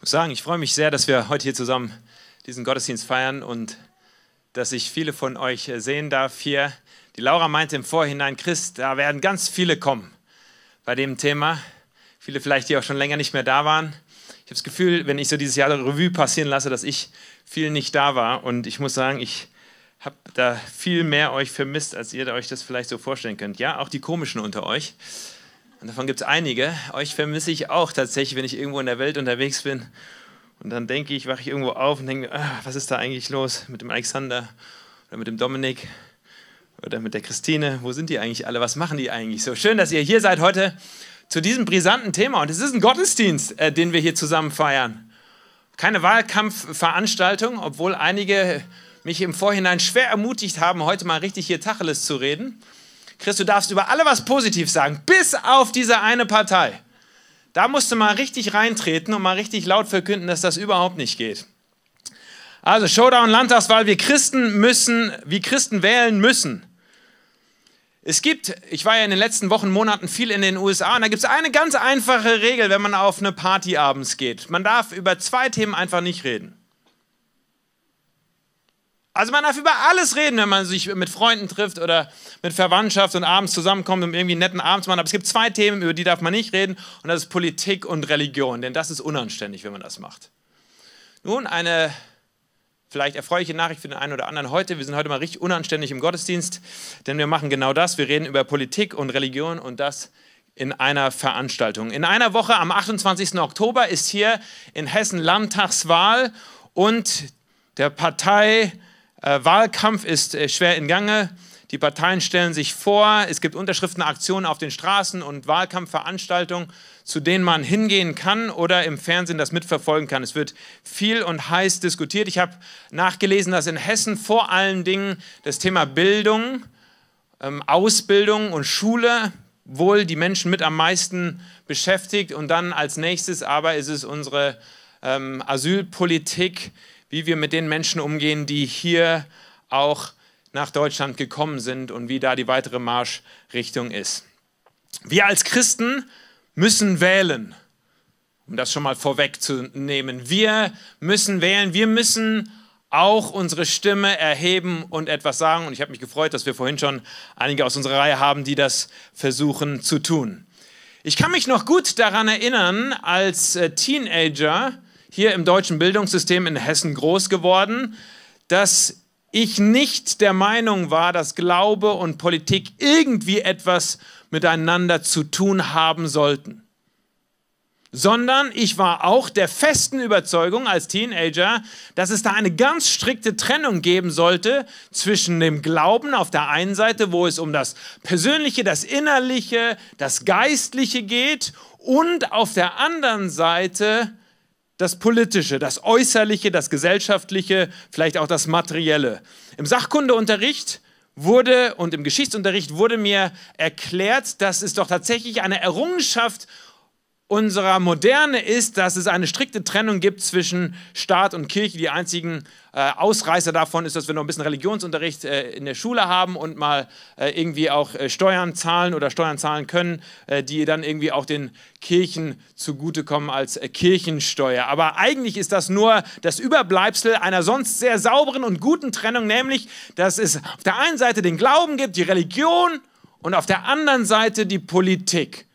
Ich muss sagen, ich freue mich sehr, dass wir heute hier zusammen diesen Gottesdienst feiern und dass ich viele von euch sehen darf hier. Die Laura meinte im Vorhinein, Christ, da werden ganz viele kommen bei dem Thema. Viele vielleicht, die auch schon länger nicht mehr da waren. Ich habe das Gefühl, wenn ich so dieses Jahr Revue passieren lasse, dass ich viel nicht da war. Und ich muss sagen, ich habe da viel mehr euch vermisst, als ihr euch das vielleicht so vorstellen könnt. Ja, auch die komischen unter euch. Und davon gibt es einige. Euch vermisse ich auch tatsächlich, wenn ich irgendwo in der Welt unterwegs bin. Und dann denke ich, wache ich irgendwo auf und denke, ah, was ist da eigentlich los mit dem Alexander oder mit dem Dominik oder mit der Christine? Wo sind die eigentlich alle? Was machen die eigentlich so? Schön, dass ihr hier seid heute zu diesem brisanten Thema. Und es ist ein Gottesdienst, äh, den wir hier zusammen feiern. Keine Wahlkampfveranstaltung, obwohl einige mich im Vorhinein schwer ermutigt haben, heute mal richtig hier Tacheles zu reden. Chris, du darfst über alle was Positives sagen, bis auf diese eine Partei. Da musst du mal richtig reintreten und mal richtig laut verkünden, dass das überhaupt nicht geht. Also Showdown Landtagswahl, wir Christen müssen, wie Christen wählen müssen. Es gibt, ich war ja in den letzten Wochen, Monaten viel in den USA und da gibt es eine ganz einfache Regel, wenn man auf eine Party abends geht. Man darf über zwei Themen einfach nicht reden. Also man darf über alles reden, wenn man sich mit Freunden trifft oder mit Verwandtschaft und abends zusammenkommt, um irgendwie einen netten Abend zu machen. Aber es gibt zwei Themen, über die darf man nicht reden und das ist Politik und Religion, denn das ist unanständig, wenn man das macht. Nun, eine vielleicht erfreuliche Nachricht für den einen oder anderen heute. Wir sind heute mal richtig unanständig im Gottesdienst, denn wir machen genau das. Wir reden über Politik und Religion und das in einer Veranstaltung. In einer Woche am 28. Oktober ist hier in Hessen Landtagswahl und der Partei äh, Wahlkampf ist äh, schwer in Gange. Die Parteien stellen sich vor, es gibt Unterschriftenaktionen auf den Straßen und Wahlkampfveranstaltungen, zu denen man hingehen kann oder im Fernsehen das mitverfolgen kann. Es wird viel und heiß diskutiert. Ich habe nachgelesen, dass in Hessen vor allen Dingen das Thema Bildung, ähm, Ausbildung und Schule wohl die Menschen mit am meisten beschäftigt. Und dann als nächstes aber ist es unsere ähm, Asylpolitik, wie wir mit den Menschen umgehen, die hier auch nach Deutschland gekommen sind und wie da die weitere Marschrichtung ist. Wir als Christen müssen wählen, um das schon mal vorwegzunehmen. Wir müssen wählen, wir müssen auch unsere Stimme erheben und etwas sagen. Und ich habe mich gefreut, dass wir vorhin schon einige aus unserer Reihe haben, die das versuchen zu tun. Ich kann mich noch gut daran erinnern, als äh, Teenager, hier im deutschen Bildungssystem in Hessen groß geworden, dass ich nicht der Meinung war, dass Glaube und Politik irgendwie etwas miteinander zu tun haben sollten. Sondern ich war auch der festen Überzeugung als Teenager, dass es da eine ganz strikte Trennung geben sollte zwischen dem Glauben auf der einen Seite, wo es um das Persönliche, das Innerliche, das Geistliche geht, und auf der anderen Seite das Politische, das Äußerliche, das Gesellschaftliche, vielleicht auch das Materielle. Im Sachkundeunterricht wurde und im Geschichtsunterricht wurde mir erklärt, dass es doch tatsächlich eine Errungenschaft unserer Moderne ist, dass es eine strikte Trennung gibt zwischen Staat und Kirche. Die einzigen äh, Ausreißer davon ist, dass wir noch ein bisschen Religionsunterricht äh, in der Schule haben und mal äh, irgendwie auch äh, Steuern zahlen oder Steuern zahlen können, äh, die dann irgendwie auch den Kirchen zugutekommen als äh, Kirchensteuer. Aber eigentlich ist das nur das Überbleibsel einer sonst sehr sauberen und guten Trennung, nämlich, dass es auf der einen Seite den Glauben gibt, die Religion und auf der anderen Seite die Politik.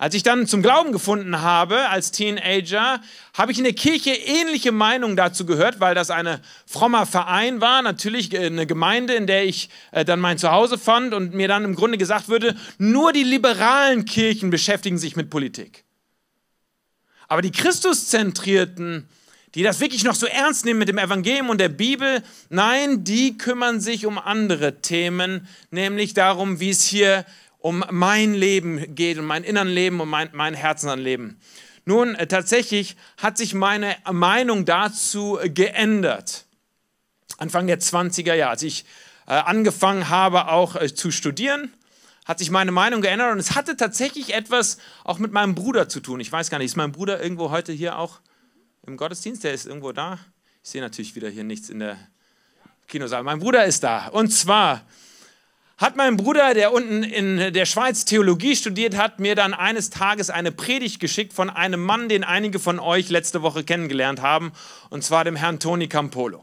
Als ich dann zum Glauben gefunden habe als Teenager, habe ich in der Kirche ähnliche Meinungen dazu gehört, weil das ein frommer Verein war, natürlich eine Gemeinde, in der ich äh, dann mein Zuhause fand und mir dann im Grunde gesagt würde, nur die liberalen Kirchen beschäftigen sich mit Politik. Aber die Christuszentrierten, die das wirklich noch so ernst nehmen mit dem Evangelium und der Bibel, nein, die kümmern sich um andere Themen, nämlich darum, wie es hier um mein Leben geht, um mein inneren Leben, um mein, mein Herzensleben. Nun, äh, tatsächlich hat sich meine Meinung dazu geändert. Anfang der 20er Jahre, als ich äh, angefangen habe, auch äh, zu studieren, hat sich meine Meinung geändert und es hatte tatsächlich etwas auch mit meinem Bruder zu tun. Ich weiß gar nicht, ist mein Bruder irgendwo heute hier auch im Gottesdienst? Der ist irgendwo da. Ich sehe natürlich wieder hier nichts in der Kinosaal. Mein Bruder ist da. Und zwar hat mein Bruder, der unten in der Schweiz Theologie studiert hat, mir dann eines Tages eine Predigt geschickt von einem Mann, den einige von euch letzte Woche kennengelernt haben, und zwar dem Herrn Toni Campolo.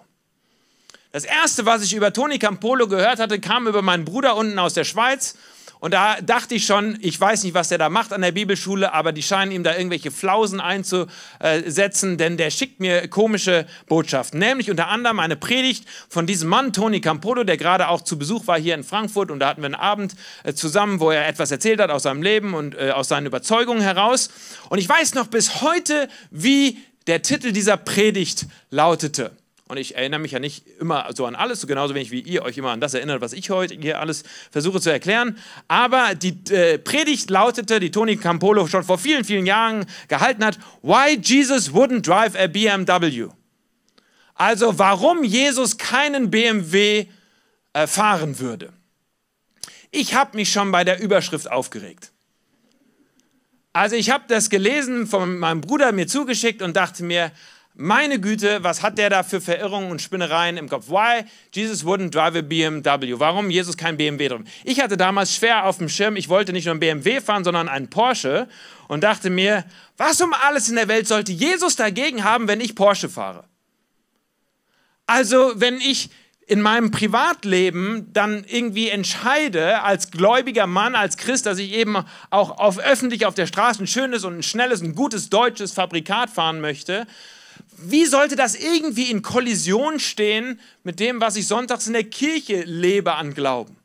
Das erste, was ich über Toni Campolo gehört hatte, kam über meinen Bruder unten aus der Schweiz und da dachte ich schon, ich weiß nicht, was der da macht an der Bibelschule, aber die scheinen ihm da irgendwelche Flausen einzusetzen, denn der schickt mir komische Botschaften. Nämlich unter anderem eine Predigt von diesem Mann, Toni Campolo, der gerade auch zu Besuch war hier in Frankfurt. Und da hatten wir einen Abend äh, zusammen, wo er etwas erzählt hat aus seinem Leben und äh, aus seinen Überzeugungen heraus. Und ich weiß noch bis heute, wie der Titel dieser Predigt lautete. Und ich erinnere mich ja nicht immer so an alles, so genauso wenig wie ihr euch immer an das erinnert, was ich heute hier alles versuche zu erklären. Aber die äh, Predigt lautete, die Toni Campolo schon vor vielen, vielen Jahren gehalten hat, Why Jesus wouldn't drive a BMW. Also warum Jesus keinen BMW äh, fahren würde. Ich habe mich schon bei der Überschrift aufgeregt. Also ich habe das gelesen von meinem Bruder mir zugeschickt und dachte mir, meine Güte, was hat der da für Verirrungen und Spinnereien im Kopf? Why Jesus wouldn't drive a BMW? Warum Jesus kein BMW drin? Ich hatte damals schwer auf dem Schirm, ich wollte nicht nur einen BMW fahren, sondern einen Porsche und dachte mir, was um alles in der Welt sollte Jesus dagegen haben, wenn ich Porsche fahre? Also, wenn ich in meinem Privatleben dann irgendwie entscheide, als gläubiger Mann, als Christ, dass ich eben auch auf, öffentlich auf der Straße ein schönes und ein schnelles, ein gutes deutsches Fabrikat fahren möchte, wie sollte das irgendwie in Kollision stehen mit dem, was ich sonntags in der Kirche lebe an Glauben?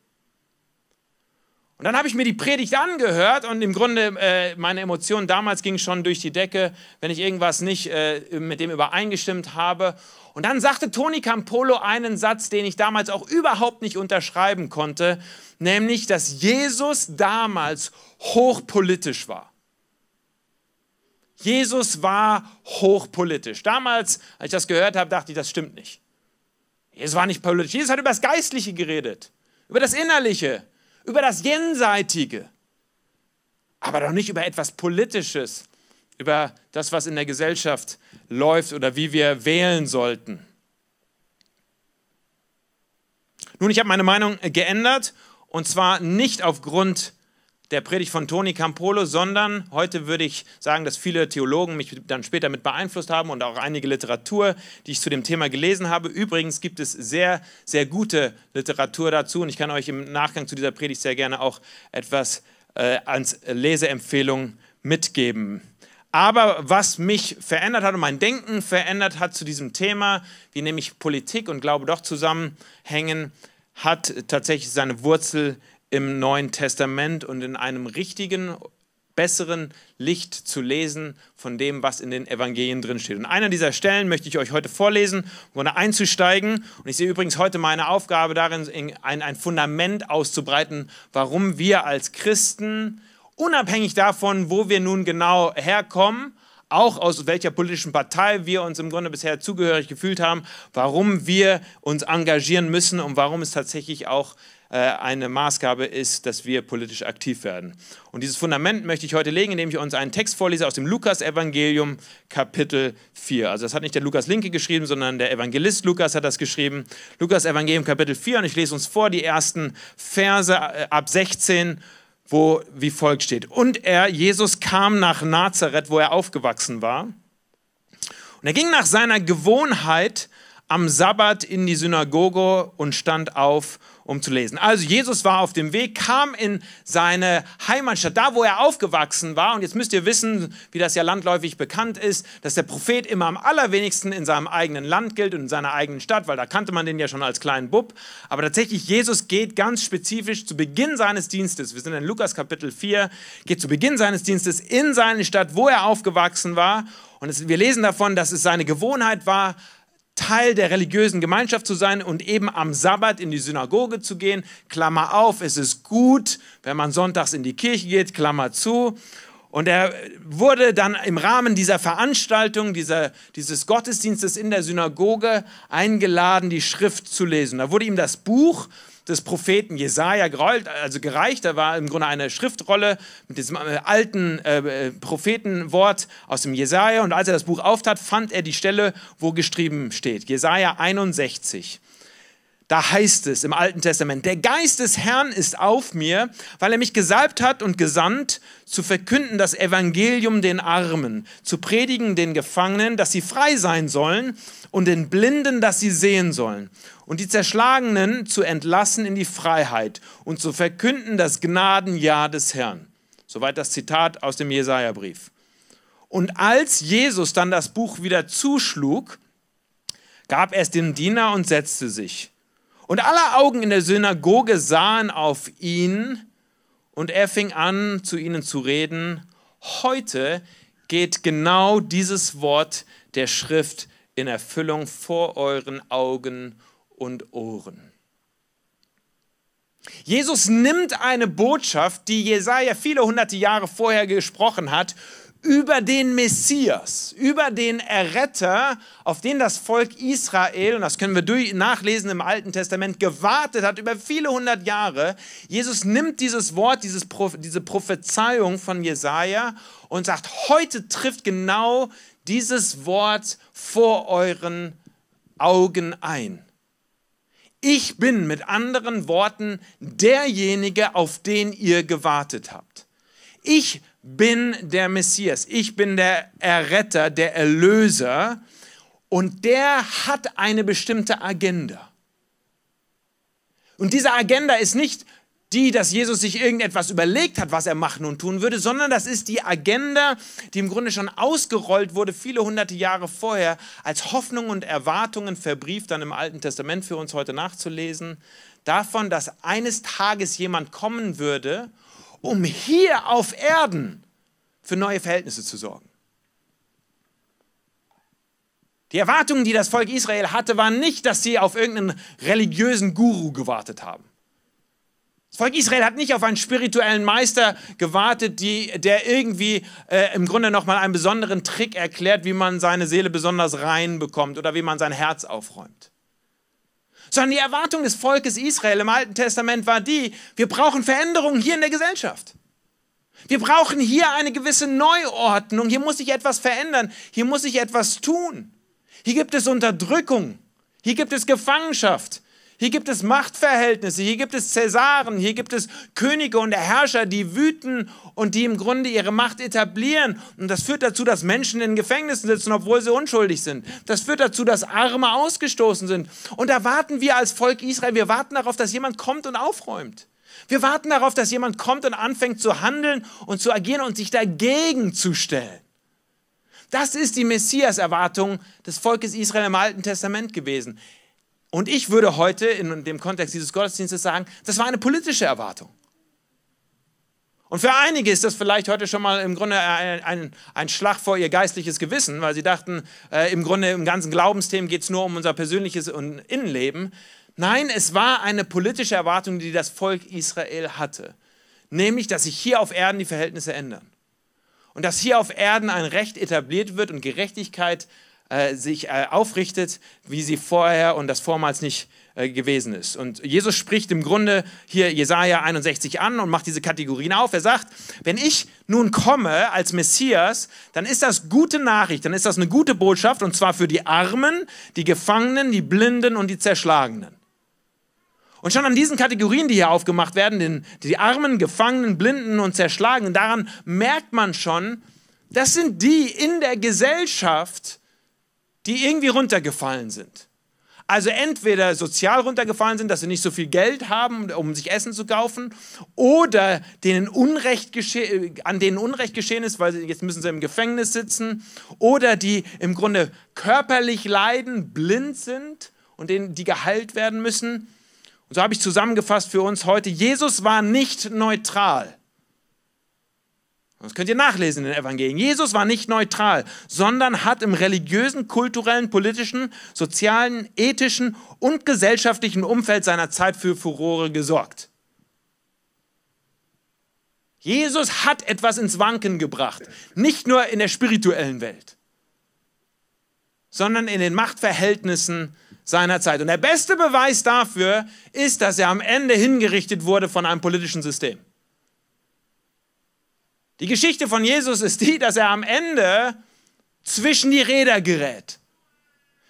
Und dann habe ich mir die Predigt angehört und im Grunde äh, meine Emotionen damals gingen schon durch die Decke, wenn ich irgendwas nicht äh, mit dem übereingestimmt habe. Und dann sagte Toni Campolo einen Satz, den ich damals auch überhaupt nicht unterschreiben konnte, nämlich, dass Jesus damals hochpolitisch war. Jesus war hochpolitisch. Damals, als ich das gehört habe, dachte ich, das stimmt nicht. Jesus war nicht politisch. Jesus hat über das Geistliche geredet, über das Innerliche, über das Jenseitige, aber doch nicht über etwas Politisches, über das, was in der Gesellschaft läuft oder wie wir wählen sollten. Nun, ich habe meine Meinung geändert und zwar nicht aufgrund der Predigt von Toni Campolo, sondern heute würde ich sagen, dass viele Theologen mich dann später mit beeinflusst haben und auch einige Literatur, die ich zu dem Thema gelesen habe. Übrigens gibt es sehr, sehr gute Literatur dazu und ich kann euch im Nachgang zu dieser Predigt sehr gerne auch etwas äh, als Leseempfehlung mitgeben. Aber was mich verändert hat und mein Denken verändert hat zu diesem Thema, wie nämlich Politik und Glaube doch zusammenhängen, hat tatsächlich seine Wurzel im Neuen Testament und in einem richtigen, besseren Licht zu lesen von dem, was in den Evangelien drinsteht. Und einer dieser Stellen möchte ich euch heute vorlesen, um einzusteigen. Und ich sehe übrigens heute meine Aufgabe darin, ein, Fundament auszubreiten, warum wir als Christen, unabhängig davon, wo wir nun genau herkommen, auch aus welcher politischen Partei wir uns im Grunde bisher zugehörig gefühlt haben, warum wir uns engagieren müssen und warum es tatsächlich auch eine Maßgabe ist, dass wir politisch aktiv werden. Und dieses Fundament möchte ich heute legen, indem ich uns einen Text vorlese aus dem Lukas-Evangelium, Kapitel 4. Also das hat nicht der Lukas Linke geschrieben, sondern der Evangelist Lukas hat das geschrieben. Lukas-Evangelium, Kapitel 4. Und ich lese uns vor die ersten Verse äh, ab 16 wo wie folgt steht. Und er, Jesus, kam nach Nazareth, wo er aufgewachsen war. Und er ging nach seiner Gewohnheit am Sabbat in die Synagoge und stand auf um zu lesen. Also Jesus war auf dem Weg, kam in seine Heimatstadt, da wo er aufgewachsen war. Und jetzt müsst ihr wissen, wie das ja landläufig bekannt ist, dass der Prophet immer am allerwenigsten in seinem eigenen Land gilt und in seiner eigenen Stadt, weil da kannte man den ja schon als kleinen Bub. Aber tatsächlich, Jesus geht ganz spezifisch zu Beginn seines Dienstes, wir sind in Lukas Kapitel 4, geht zu Beginn seines Dienstes in seine Stadt, wo er aufgewachsen war. Und es, wir lesen davon, dass es seine Gewohnheit war, Teil der religiösen Gemeinschaft zu sein und eben am Sabbat in die Synagoge zu gehen. Klammer auf, es ist gut, wenn man sonntags in die Kirche geht, Klammer zu. Und er wurde dann im Rahmen dieser Veranstaltung, dieser, dieses Gottesdienstes in der Synagoge eingeladen, die Schrift zu lesen. Da wurde ihm das Buch des Propheten Jesaja gerollt, also gereicht. Da war im Grunde eine Schriftrolle mit diesem äh, alten äh, Prophetenwort aus dem Jesaja. Und als er das Buch auftat, fand er die Stelle, wo geschrieben steht: Jesaja 61. Da heißt es im Alten Testament, der Geist des Herrn ist auf mir, weil er mich gesalbt hat und gesandt, zu verkünden das Evangelium den Armen, zu predigen den Gefangenen, dass sie frei sein sollen und den Blinden, dass sie sehen sollen und die Zerschlagenen zu entlassen in die Freiheit und zu verkünden das Gnadenjahr des Herrn. Soweit das Zitat aus dem Jesaja-Brief. Und als Jesus dann das Buch wieder zuschlug, gab er es dem Diener und setzte sich. Und alle Augen in der Synagoge sahen auf ihn und er fing an, zu ihnen zu reden. Heute geht genau dieses Wort der Schrift in Erfüllung vor euren Augen und Ohren. Jesus nimmt eine Botschaft, die Jesaja viele hunderte Jahre vorher gesprochen hat, über den Messias, über den Erretter, auf den das Volk Israel, und das können wir durch, nachlesen im Alten Testament, gewartet hat über viele hundert Jahre. Jesus nimmt dieses Wort, dieses, diese Prophezeiung von Jesaja und sagt: Heute trifft genau dieses Wort vor euren Augen ein. Ich bin mit anderen Worten derjenige, auf den ihr gewartet habt. Ich bin der Messias, ich bin der Erretter, der Erlöser und der hat eine bestimmte Agenda. Und diese Agenda ist nicht die, dass Jesus sich irgendetwas überlegt hat, was er machen und tun würde, sondern das ist die Agenda, die im Grunde schon ausgerollt wurde, viele hunderte Jahre vorher, als Hoffnung und Erwartungen verbrieft dann im Alten Testament für uns heute nachzulesen, davon, dass eines Tages jemand kommen würde um hier auf Erden für neue Verhältnisse zu sorgen. Die Erwartungen, die das Volk Israel hatte, waren nicht, dass sie auf irgendeinen religiösen Guru gewartet haben. Das Volk Israel hat nicht auf einen spirituellen Meister gewartet, die, der irgendwie äh, im Grunde nochmal einen besonderen Trick erklärt, wie man seine Seele besonders rein bekommt oder wie man sein Herz aufräumt. Sondern die Erwartung des Volkes Israel im Alten Testament war die, wir brauchen Veränderungen hier in der Gesellschaft. Wir brauchen hier eine gewisse Neuordnung, hier muss sich etwas verändern, hier muss sich etwas tun. Hier gibt es Unterdrückung, hier gibt es Gefangenschaft, hier gibt es Machtverhältnisse, hier gibt es Cäsaren, hier gibt es Könige und Herrscher, die wüten und die im Grunde ihre Macht etablieren. Und das führt dazu, dass Menschen in Gefängnissen sitzen, obwohl sie unschuldig sind. Das führt dazu, dass Arme ausgestoßen sind. Und da warten wir als Volk Israel, wir warten darauf, dass jemand kommt und aufräumt. Wir warten darauf, dass jemand kommt und anfängt zu handeln und zu agieren und sich dagegen zu stellen. Das ist die Messias-Erwartung des Volkes Israel im Alten Testament gewesen. Und ich würde heute in dem Kontext dieses Gottesdienstes sagen, das war eine politische Erwartung. Und für einige ist das vielleicht heute schon mal im Grunde ein, ein, ein Schlag vor ihr geistliches Gewissen, weil sie dachten, äh, im Grunde im ganzen Glaubensthemen geht es nur um unser persönliches Innenleben. Nein, es war eine politische Erwartung, die das Volk Israel hatte. Nämlich, dass sich hier auf Erden die Verhältnisse ändern. Und dass hier auf Erden ein Recht etabliert wird und Gerechtigkeit äh, sich äh, aufrichtet, wie sie vorher und das vormals nicht äh, gewesen ist. Und Jesus spricht im Grunde hier Jesaja 61 an und macht diese Kategorien auf. Er sagt, wenn ich nun komme als Messias, dann ist das gute Nachricht, dann ist das eine gute Botschaft und zwar für die Armen, die Gefangenen, die Blinden und die Zerschlagenen. Und schon an diesen Kategorien, die hier aufgemacht werden, den, die Armen, Gefangenen, Blinden und Zerschlagenen, daran merkt man schon, das sind die in der Gesellschaft, die irgendwie runtergefallen sind. Also entweder sozial runtergefallen sind, dass sie nicht so viel Geld haben, um sich Essen zu kaufen, oder denen Unrecht an denen Unrecht geschehen ist, weil sie, jetzt müssen sie im Gefängnis sitzen, oder die im Grunde körperlich leiden, blind sind und denen, die geheilt werden müssen. Und so habe ich zusammengefasst für uns heute, Jesus war nicht neutral. Das könnt ihr nachlesen in den Evangelien. Jesus war nicht neutral, sondern hat im religiösen, kulturellen, politischen, sozialen, ethischen und gesellschaftlichen Umfeld seiner Zeit für Furore gesorgt. Jesus hat etwas ins Wanken gebracht, nicht nur in der spirituellen Welt, sondern in den Machtverhältnissen seiner Zeit. Und der beste Beweis dafür ist, dass er am Ende hingerichtet wurde von einem politischen System. Die Geschichte von Jesus ist die, dass er am Ende zwischen die Räder gerät.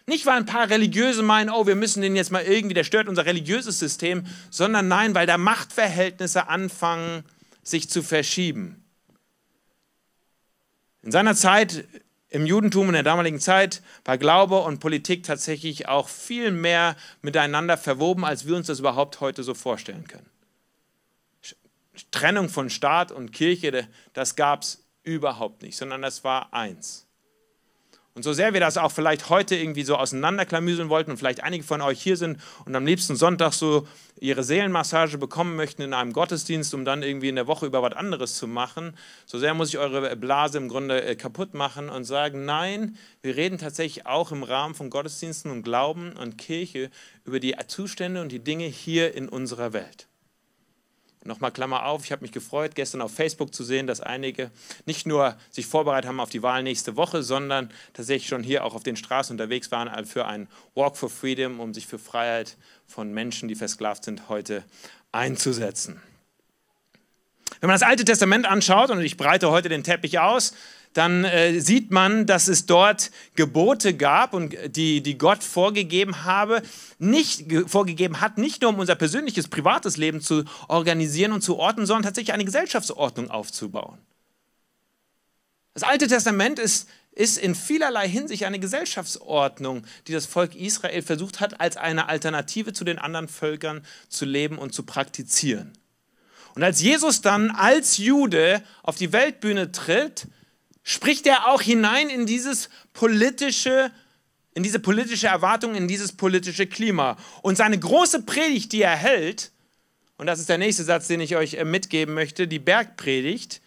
Nicht, weil ein paar Religiöse meinen, oh, wir müssen den jetzt mal irgendwie, der stört unser religiöses System, sondern nein, weil da Machtverhältnisse anfangen, sich zu verschieben. In seiner Zeit im Judentum in der damaligen Zeit war Glaube und Politik tatsächlich auch viel mehr miteinander verwoben, als wir uns das überhaupt heute so vorstellen können. Trennung von Staat und Kirche, das gab es überhaupt nicht, sondern das war eins. Und so sehr wir das auch vielleicht heute irgendwie so auseinanderklamüseln wollten und vielleicht einige von euch hier sind und am liebsten Sonntag so ihre Seelenmassage bekommen möchten in einem Gottesdienst, um dann irgendwie in der Woche über was anderes zu machen, so sehr muss ich eure Blase im Grunde äh, kaputt machen und sagen, nein, wir reden tatsächlich auch im Rahmen von Gottesdiensten und Glauben und Kirche über die Zustände und die Dinge hier in unserer Welt. Nochmal Klammer auf, ich habe mich gefreut, gestern auf Facebook zu sehen, dass einige nicht nur sich vorbereitet haben auf die Wahl nächste Woche, sondern tatsächlich schon hier auch auf den Straßen unterwegs waren für einen Walk for Freedom, um sich für Freiheit von Menschen, die versklavt sind, heute einzusetzen. Wenn man das Alte Testament anschaut, und ich breite heute den Teppich aus, dann äh, sieht man, dass es dort Gebote gab und die, die Gott vorgegeben habe, nicht vorgegeben hat, nicht nur um unser persönliches, privates Leben zu organisieren und zu ordnen, sondern tatsächlich eine Gesellschaftsordnung aufzubauen. Das Alte Testament ist, ist in vielerlei Hinsicht eine Gesellschaftsordnung, die das Volk Israel versucht hat, als eine Alternative zu den anderen Völkern zu leben und zu praktizieren. Und als Jesus dann als Jude auf die Weltbühne tritt, spricht er auch hinein in dieses politische, in diese politische Erwartung, in dieses politische Klima. Und seine große Predigt, die er hält, und das ist der nächste Satz, den ich euch äh, mitgeben möchte, die Bergpredigt,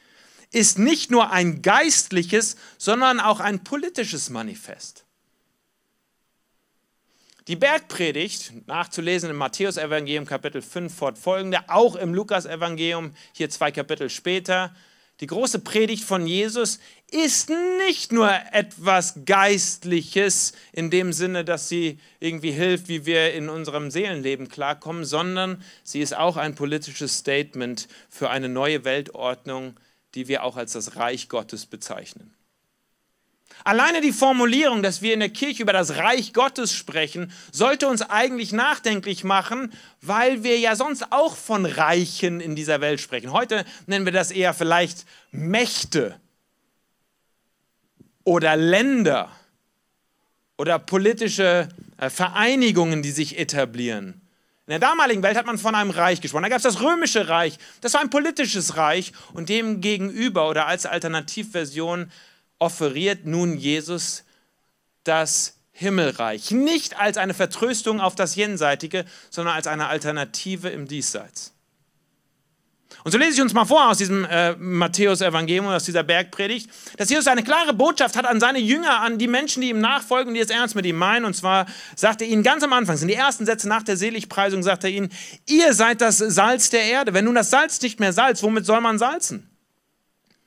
ist nicht nur ein geistliches, sondern auch ein politisches Manifest. Die Bergpredigt, nachzulesen im Matthäus-Evangelium Kapitel 5 fortfolgende, auch im Lukas-Evangelium, hier zwei Kapitel später, die große Predigt von Jesus ist nicht nur etwas Geistliches in dem Sinne, dass sie irgendwie hilft, wie wir in unserem Seelenleben klarkommen, sondern sie ist auch ein politisches Statement für eine neue Weltordnung, die wir auch als das Reich Gottes bezeichnen. Alleine die Formulierung, dass wir in der Kirche über das Reich Gottes sprechen, sollte uns eigentlich nachdenklich machen, weil wir ja sonst auch von Reichen in dieser Welt sprechen. Heute nennen wir das eher vielleicht Mächte oder Länder oder politische äh, Vereinigungen, die sich etablieren. In der damaligen Welt hat man von einem Reich gesprochen. Da gab es das römische Reich. Das war ein politisches Reich und dem gegenüber oder als Alternativversion offeriert nun Jesus das Himmelreich. Nicht als eine Vertröstung auf das Jenseitige, sondern als eine Alternative im Diesseits. Und so lese ich uns mal vor aus diesem äh, Matthäus-Evangelium, aus dieser Bergpredigt, dass Jesus eine klare Botschaft hat an seine Jünger, an die Menschen, die ihm nachfolgen die es ernst mit ihm meinen. Und zwar sagt er ihnen ganz am Anfang, sind die ersten Sätze nach der Seligpreisung, sagt er ihnen, ihr seid das Salz der Erde. Wenn nun das Salz nicht mehr salzt, womit soll man salzen?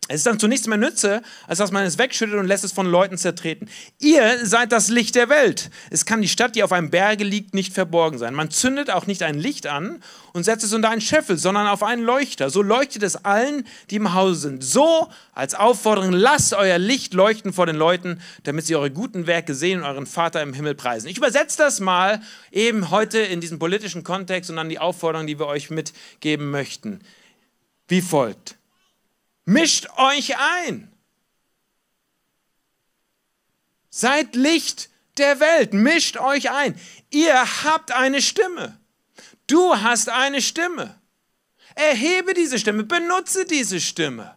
Es ist dann zu nichts mehr Nütze, als dass man es wegschüttet und lässt es von Leuten zertreten. Ihr seid das Licht der Welt. Es kann die Stadt, die auf einem Berge liegt, nicht verborgen sein. Man zündet auch nicht ein Licht an und setzt es unter einen Scheffel, sondern auf einen Leuchter. So leuchtet es allen, die im Hause sind. So als Aufforderung, lasst euer Licht leuchten vor den Leuten, damit sie eure guten Werke sehen und euren Vater im Himmel preisen. Ich übersetze das mal eben heute in diesem politischen Kontext und dann die Aufforderung, die wir euch mitgeben möchten. Wie folgt. Mischt euch ein. Seid Licht der Welt. Mischt euch ein. Ihr habt eine Stimme. Du hast eine Stimme. Erhebe diese Stimme. Benutze diese Stimme.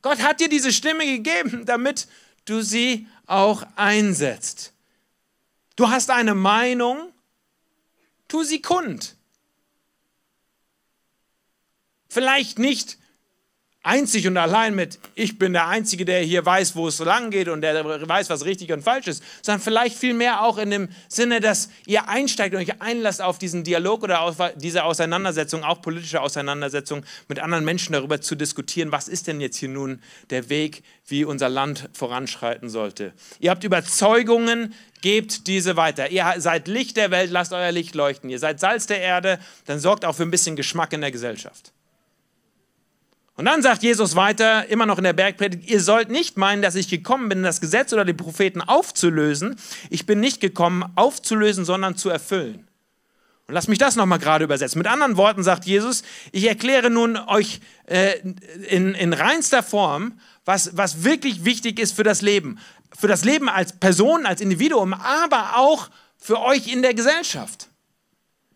Gott hat dir diese Stimme gegeben, damit du sie auch einsetzt. Du hast eine Meinung, tu sie kund. Vielleicht nicht einzig und allein mit, ich bin der Einzige, der hier weiß, wo es lang geht und der weiß, was richtig und falsch ist, sondern vielleicht vielmehr auch in dem Sinne, dass ihr einsteigt und euch einlasst auf diesen Dialog oder auf diese Auseinandersetzung, auch politische Auseinandersetzung mit anderen Menschen darüber zu diskutieren, was ist denn jetzt hier nun der Weg, wie unser Land voranschreiten sollte. Ihr habt Überzeugungen, gebt diese weiter. Ihr seid Licht der Welt, lasst euer Licht leuchten. Ihr seid Salz der Erde, dann sorgt auch für ein bisschen Geschmack in der Gesellschaft. Und dann sagt Jesus weiter, immer noch in der Bergpredigt, ihr sollt nicht meinen, dass ich gekommen bin, das Gesetz oder die Propheten aufzulösen. Ich bin nicht gekommen, aufzulösen, sondern zu erfüllen. Und lass mich das nochmal gerade übersetzen. Mit anderen Worten sagt Jesus, ich erkläre nun euch äh, in, in reinster Form, was, was wirklich wichtig ist für das Leben. Für das Leben als Person, als Individuum, aber auch für euch in der Gesellschaft.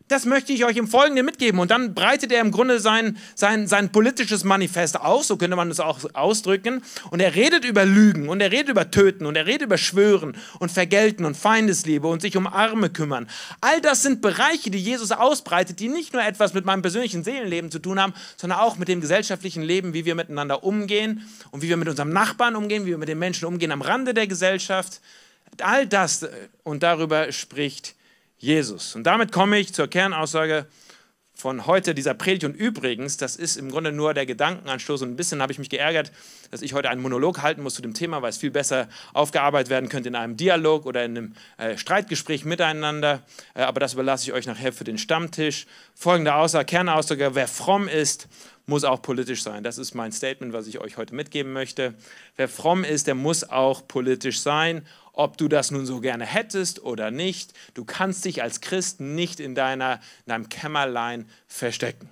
Das möchte ich euch im Folgenden mitgeben. Und dann breitet er im Grunde sein, sein, sein politisches Manifest aus, so könnte man es auch ausdrücken. Und er redet über Lügen und er redet über Töten und er redet über Schwören und Vergelten und Feindesliebe und sich um Arme kümmern. All das sind Bereiche, die Jesus ausbreitet, die nicht nur etwas mit meinem persönlichen Seelenleben zu tun haben, sondern auch mit dem gesellschaftlichen Leben, wie wir miteinander umgehen und wie wir mit unserem Nachbarn umgehen, wie wir mit den Menschen umgehen am Rande der Gesellschaft. All das äh, und darüber spricht Jesus. Und damit komme ich zur Kernaussage von heute dieser Predigt. Und übrigens, das ist im Grunde nur der Gedankenanstoß. Und ein bisschen habe ich mich geärgert, dass ich heute einen Monolog halten muss zu dem Thema, weil es viel besser aufgearbeitet werden könnte in einem Dialog oder in einem äh, Streitgespräch miteinander. Äh, aber das überlasse ich euch nachher für den Stammtisch. Folgende Aussage, Kernaussage, wer fromm ist, muss auch politisch sein. Das ist mein Statement, was ich euch heute mitgeben möchte. Wer fromm ist, der muss auch politisch sein ob du das nun so gerne hättest oder nicht. Du kannst dich als Christ nicht in, deiner, in deinem Kämmerlein verstecken.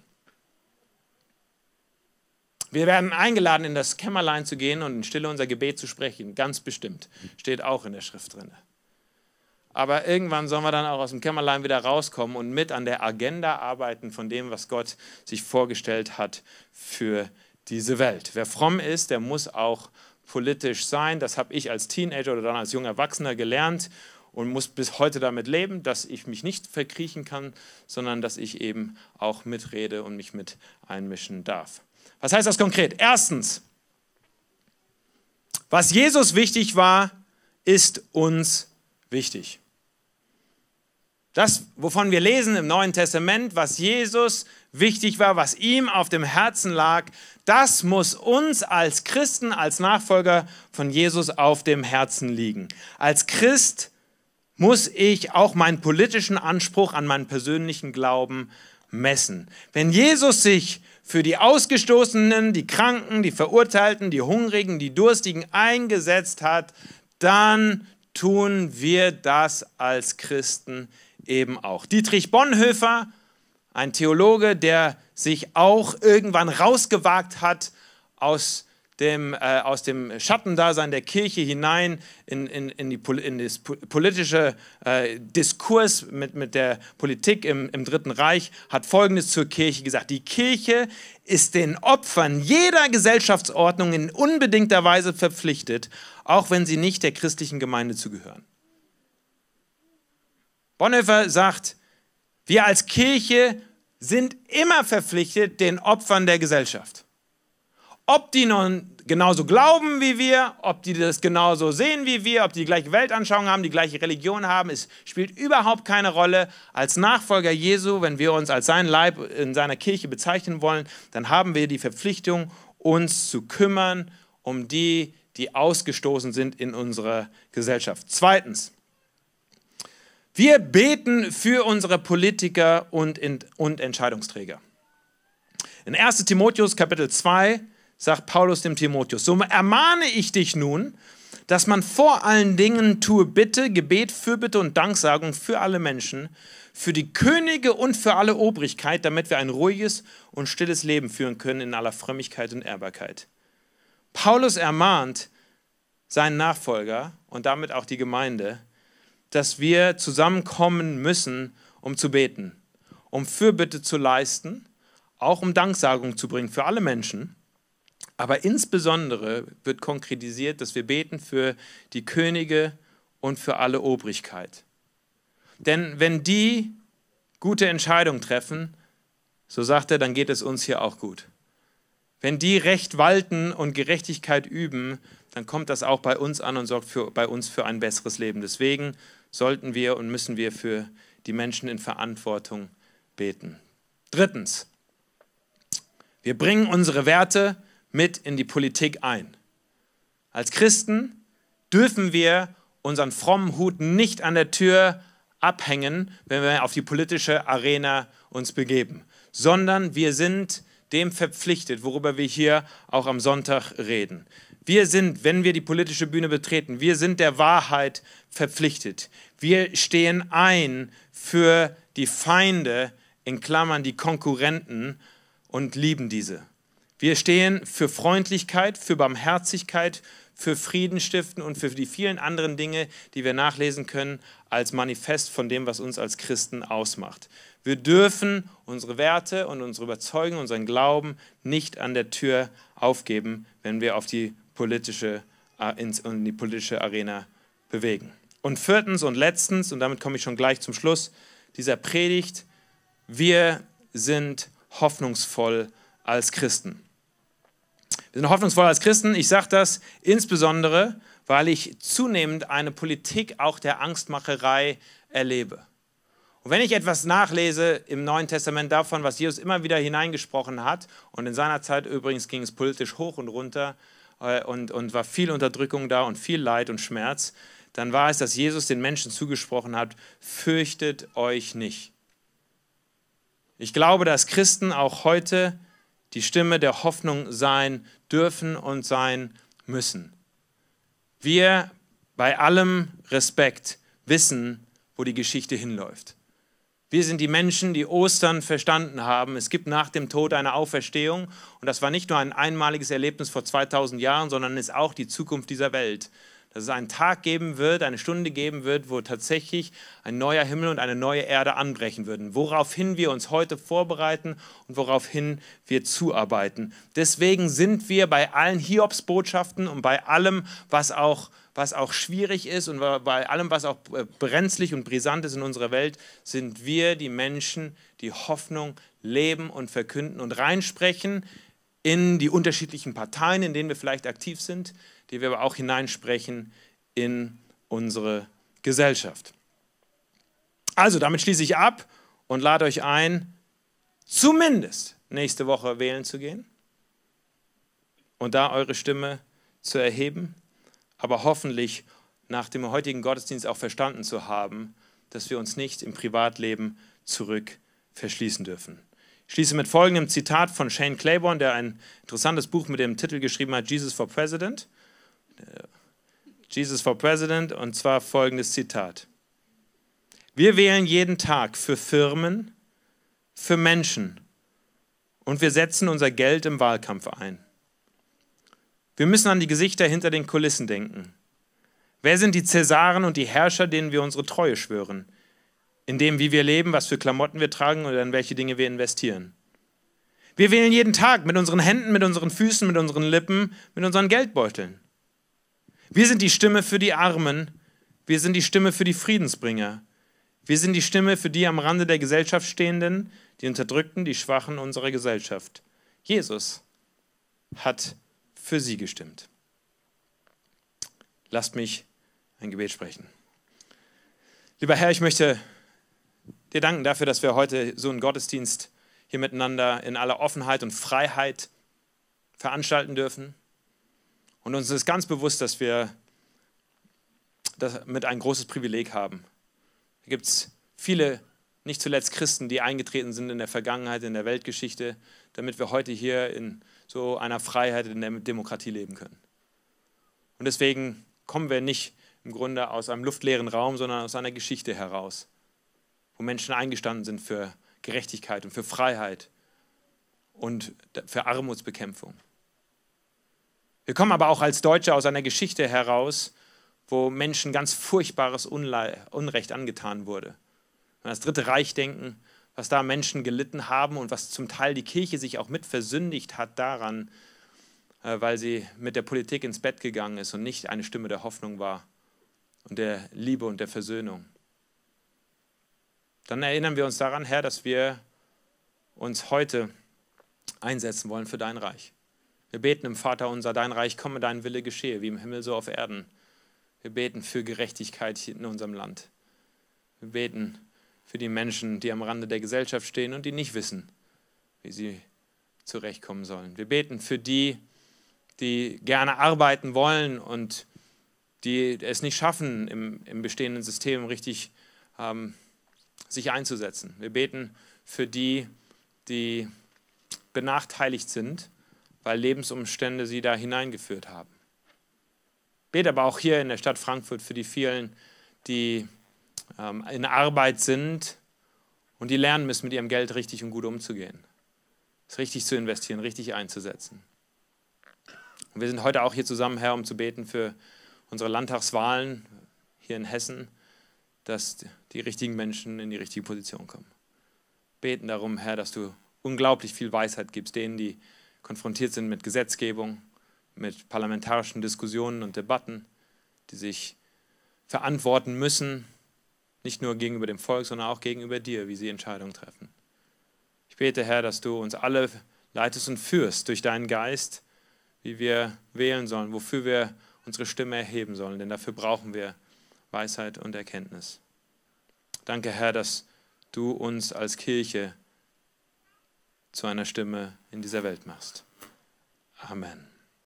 Wir werden eingeladen, in das Kämmerlein zu gehen und in Stille unser Gebet zu sprechen. Ganz bestimmt. Steht auch in der Schrift drin. Aber irgendwann sollen wir dann auch aus dem Kämmerlein wieder rauskommen und mit an der Agenda arbeiten von dem, was Gott sich vorgestellt hat für diese Welt. Wer fromm ist, der muss auch politisch sein. Das habe ich als Teenager oder dann als junger Erwachsener gelernt und muss bis heute damit leben, dass ich mich nicht verkriechen kann, sondern dass ich eben auch mitrede und mich mit einmischen darf. Was heißt das konkret? Erstens, was Jesus wichtig war, ist uns wichtig. Das, wovon wir lesen im Neuen Testament, was Jesus wichtig war, was ihm auf dem Herzen lag, das muss uns als Christen, als Nachfolger von Jesus auf dem Herzen liegen. Als Christ muss ich auch meinen politischen Anspruch an meinen persönlichen Glauben messen. Wenn Jesus sich für die Ausgestoßenen, die Kranken, die Verurteilten, die Hungrigen, die Durstigen eingesetzt hat, dann tun wir das als Christen eben auch. Dietrich Bonhoeffer, ein Theologe, der sich auch irgendwann rausgewagt hat aus dem, äh, aus dem Schattendasein der Kirche hinein in, in, in, die, in das politische äh, Diskurs mit, mit der Politik im, im Dritten Reich, hat Folgendes zur Kirche gesagt. Die Kirche ist den Opfern jeder Gesellschaftsordnung in unbedingter Weise verpflichtet, auch wenn sie nicht der christlichen Gemeinde zugehören. Bonhoeffer sagt, wir als Kirche sind immer verpflichtet den Opfern der Gesellschaft. Ob die nun genauso glauben wie wir, ob die das genauso sehen wie wir, ob die die gleiche Weltanschauung haben, die gleiche Religion haben, es spielt überhaupt keine Rolle. Als Nachfolger Jesu, wenn wir uns als sein Leib in seiner Kirche bezeichnen wollen, dann haben wir die Verpflichtung, uns zu kümmern um die, die ausgestoßen sind in unserer Gesellschaft. Zweitens, wir beten für unsere Politiker und, und Entscheidungsträger. In 1 Timotheus Kapitel 2 sagt Paulus dem Timotheus, so ermahne ich dich nun, dass man vor allen Dingen tue Bitte, Gebet, Fürbitte und Danksagung für alle Menschen, für die Könige und für alle Obrigkeit, damit wir ein ruhiges und stilles Leben führen können in aller Frömmigkeit und Ehrbarkeit. Paulus ermahnt seinen Nachfolger und damit auch die Gemeinde, dass wir zusammenkommen müssen, um zu beten, um Fürbitte zu leisten, auch um Danksagung zu bringen für alle Menschen. Aber insbesondere wird konkretisiert, dass wir beten für die Könige und für alle Obrigkeit. Denn wenn die gute Entscheidungen treffen, so sagt er, dann geht es uns hier auch gut. Wenn die Recht walten und Gerechtigkeit üben, dann kommt das auch bei uns an und sorgt für, bei uns für ein besseres Leben. Deswegen sollten wir und müssen wir für die Menschen in Verantwortung beten. Drittens, wir bringen unsere Werte mit in die Politik ein. Als Christen dürfen wir unseren frommen Hut nicht an der Tür abhängen, wenn wir auf die politische Arena uns begeben, sondern wir sind dem verpflichtet, worüber wir hier auch am Sonntag reden. Wir sind, wenn wir die politische Bühne betreten, wir sind der Wahrheit verpflichtet. Wir stehen ein für die Feinde, in Klammern die Konkurrenten, und lieben diese. Wir stehen für Freundlichkeit, für Barmherzigkeit, für Frieden stiften und für die vielen anderen Dinge, die wir nachlesen können, als Manifest von dem, was uns als Christen ausmacht. Wir dürfen unsere Werte und unsere Überzeugung, unseren Glauben nicht an der Tür aufgeben, wenn wir auf die politische, äh, in die politische Arena bewegen. Und viertens und letztens, und damit komme ich schon gleich zum Schluss dieser Predigt, wir sind hoffnungsvoll als Christen. Wir sind hoffnungsvoll als Christen. Ich sage das insbesondere, weil ich zunehmend eine Politik auch der Angstmacherei erlebe. Und wenn ich etwas nachlese im Neuen Testament davon, was Jesus immer wieder hineingesprochen hat, und in seiner Zeit übrigens ging es politisch hoch und runter und, und war viel Unterdrückung da und viel Leid und Schmerz, dann war es, dass Jesus den Menschen zugesprochen hat, fürchtet euch nicht. Ich glaube, dass Christen auch heute die Stimme der Hoffnung sein dürfen und sein müssen. Wir bei allem Respekt wissen, wo die Geschichte hinläuft. Wir sind die Menschen, die Ostern verstanden haben. Es gibt nach dem Tod eine Auferstehung. Und das war nicht nur ein einmaliges Erlebnis vor 2000 Jahren, sondern ist auch die Zukunft dieser Welt dass es einen Tag geben wird, eine Stunde geben wird, wo tatsächlich ein neuer Himmel und eine neue Erde anbrechen würden, woraufhin wir uns heute vorbereiten und woraufhin wir zuarbeiten. Deswegen sind wir bei allen Hiobsbotschaften und bei allem, was auch, was auch schwierig ist und bei allem, was auch äh, brenzlig und brisant ist in unserer Welt, sind wir die Menschen, die Hoffnung leben und verkünden und reinsprechen in die unterschiedlichen Parteien, in denen wir vielleicht aktiv sind, die wir aber auch hineinsprechen in unsere Gesellschaft. Also, damit schließe ich ab und lade euch ein, zumindest nächste Woche wählen zu gehen und da eure Stimme zu erheben, aber hoffentlich nach dem heutigen Gottesdienst auch verstanden zu haben, dass wir uns nicht im Privatleben zurück verschließen dürfen. Ich schließe mit folgendem Zitat von Shane Claiborne, der ein interessantes Buch mit dem Titel geschrieben hat, Jesus for President. Jesus for President und zwar folgendes Zitat. Wir wählen jeden Tag für Firmen, für Menschen und wir setzen unser Geld im Wahlkampf ein. Wir müssen an die Gesichter hinter den Kulissen denken. Wer sind die Cäsaren und die Herrscher, denen wir unsere Treue schwören? In dem, wie wir leben, was für Klamotten wir tragen oder in welche Dinge wir investieren. Wir wählen jeden Tag mit unseren Händen, mit unseren Füßen, mit unseren Lippen, mit unseren Geldbeuteln. Wir sind die Stimme für die Armen. Wir sind die Stimme für die Friedensbringer. Wir sind die Stimme für die am Rande der Gesellschaft stehenden, die Unterdrückten, die Schwachen unserer Gesellschaft. Jesus hat für sie gestimmt. Lasst mich ein Gebet sprechen. Lieber Herr, ich möchte dir danken dafür, dass wir heute so einen Gottesdienst hier miteinander in aller Offenheit und Freiheit veranstalten dürfen. Und uns ist ganz bewusst, dass wir damit ein großes Privileg haben. Da gibt es viele, nicht zuletzt Christen, die eingetreten sind in der Vergangenheit, in der Weltgeschichte, damit wir heute hier in so einer Freiheit, in der Demokratie leben können. Und deswegen kommen wir nicht im Grunde aus einem luftleeren Raum, sondern aus einer Geschichte heraus, wo Menschen eingestanden sind für Gerechtigkeit und für Freiheit und für Armutsbekämpfung. Wir kommen aber auch als Deutsche aus einer Geschichte heraus, wo Menschen ganz furchtbares Unrecht angetan wurde. Wenn wir das Dritte Reich denken, was da Menschen gelitten haben und was zum Teil die Kirche sich auch mit versündigt hat daran, äh, weil sie mit der Politik ins Bett gegangen ist und nicht eine Stimme der Hoffnung war und der Liebe und der Versöhnung. Dann erinnern wir uns daran, Herr, dass wir uns heute einsetzen wollen für dein Reich. Wir beten im Vater unser, dein Reich komme, dein Wille geschehe, wie im Himmel so auf Erden. Wir beten für Gerechtigkeit in unserem Land. Wir beten für die Menschen, die am Rande der Gesellschaft stehen und die nicht wissen, wie sie zurechtkommen sollen. Wir beten für die, die gerne arbeiten wollen und die es nicht schaffen, im, im bestehenden System richtig ähm, sich einzusetzen. Wir beten für die, die benachteiligt sind, weil Lebensumstände sie da hineingeführt haben. Bete aber auch hier in der Stadt Frankfurt für die vielen, die in Arbeit sind und die lernen müssen, mit ihrem Geld richtig und gut umzugehen. Es richtig zu investieren, richtig einzusetzen. Und wir sind heute auch hier zusammen, Herr, um zu beten für unsere Landtagswahlen hier in Hessen, dass die richtigen Menschen in die richtige Position kommen. Beten darum, Herr, dass du unglaublich viel Weisheit gibst, denen, die konfrontiert sind mit Gesetzgebung, mit parlamentarischen Diskussionen und Debatten, die sich verantworten müssen, nicht nur gegenüber dem Volk, sondern auch gegenüber dir, wie sie Entscheidungen treffen. Ich bete, Herr, dass du uns alle leitest und führst durch deinen Geist, wie wir wählen sollen, wofür wir unsere Stimme erheben sollen, denn dafür brauchen wir Weisheit und Erkenntnis. Danke, Herr, dass du uns als Kirche zu einer Stimme in dieser Welt machst. Amen.